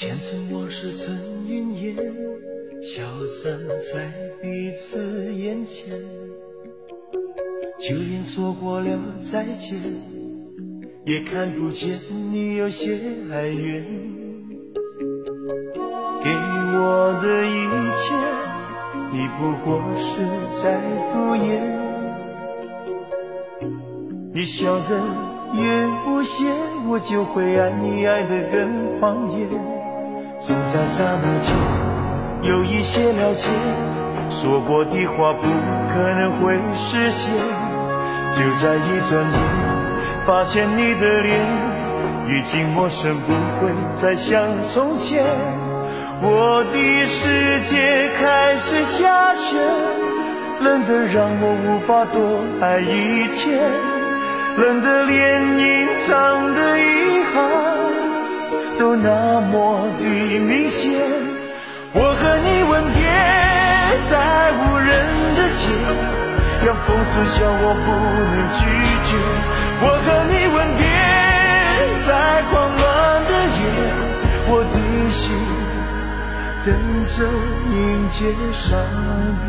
前尘往事曾云烟，消散在彼此眼前。就连说过了再见，也看不见你有些哀怨。给我的一切，你不过是在敷衍。你笑得越无邪，我就会爱你爱得更狂野。总在刹那间有一些了解，说过的话不可能会实现。就在一转眼，发现你的脸已经陌生，不会再像从前。我的世界开始下雪，冷得让我无法多爱一天，冷得连隐藏的遗憾。都那么的明显。我和你吻别在无人的街，让讽刺笑我不能拒绝。我和你吻别在狂乱的夜，我的心等着迎接伤悲。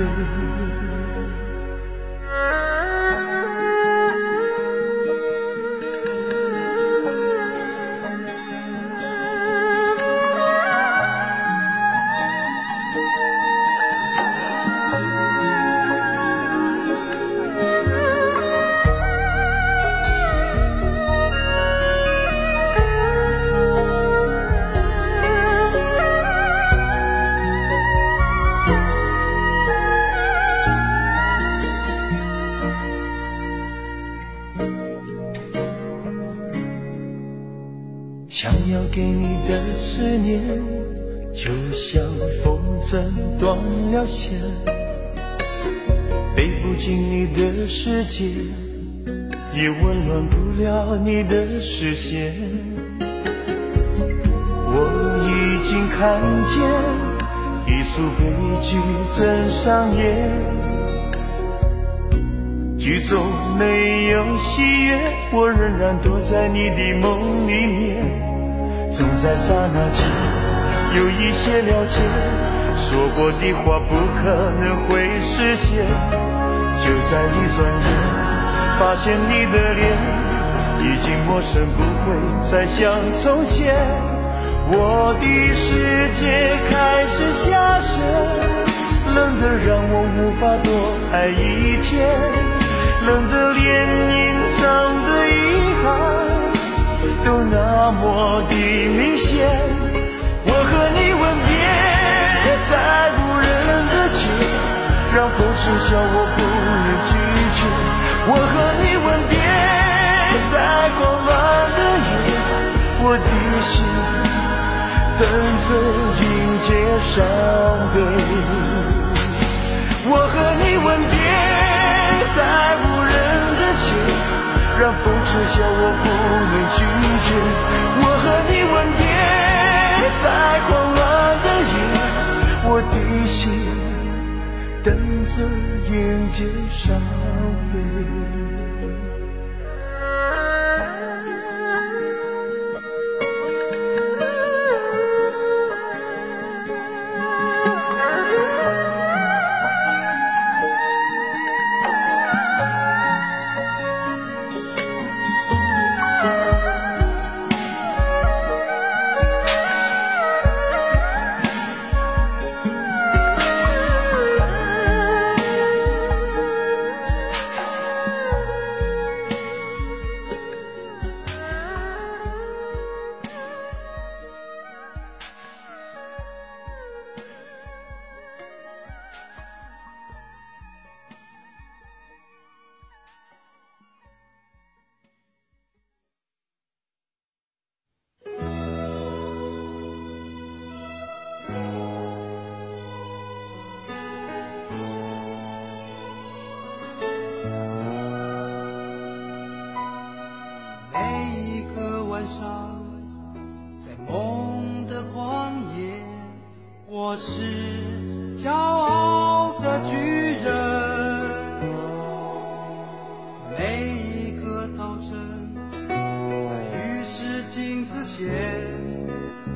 的思念，就像风筝断了线，飞不进你的世界，也温暖不了你的视线。我已经看见一出悲剧正上演，剧中没有喜悦，我仍然躲在你的梦里面。总在刹那间有一些了解，说过的话不可能会实现。就在一转眼，发现你的脸已经陌生，不会再像从前。我的世界开始下雪，冷得让我无法多爱一天，冷得我的心等着迎接伤悲。我和你吻别在无人的街。让风痴笑我不能拒绝，我和你吻别在狂乱的夜，我的心等着迎接伤悲。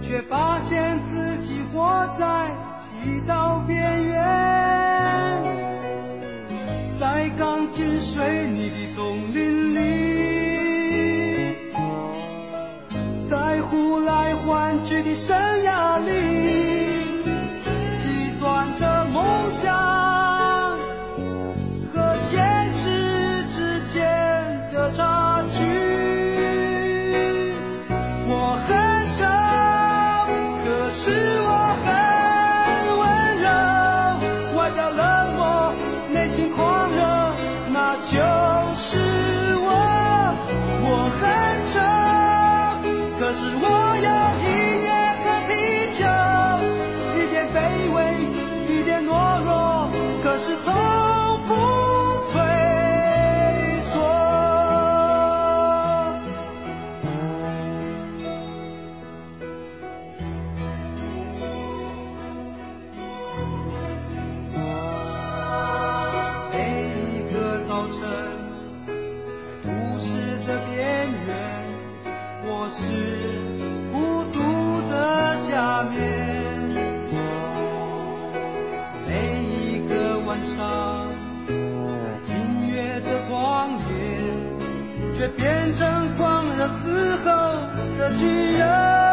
却发现自己活在剃刀边缘，在钢筋水泥的丛林里，在呼来唤去的生涯里，面。每一个晚上，在音乐的荒野，却变成狂热嘶吼的巨人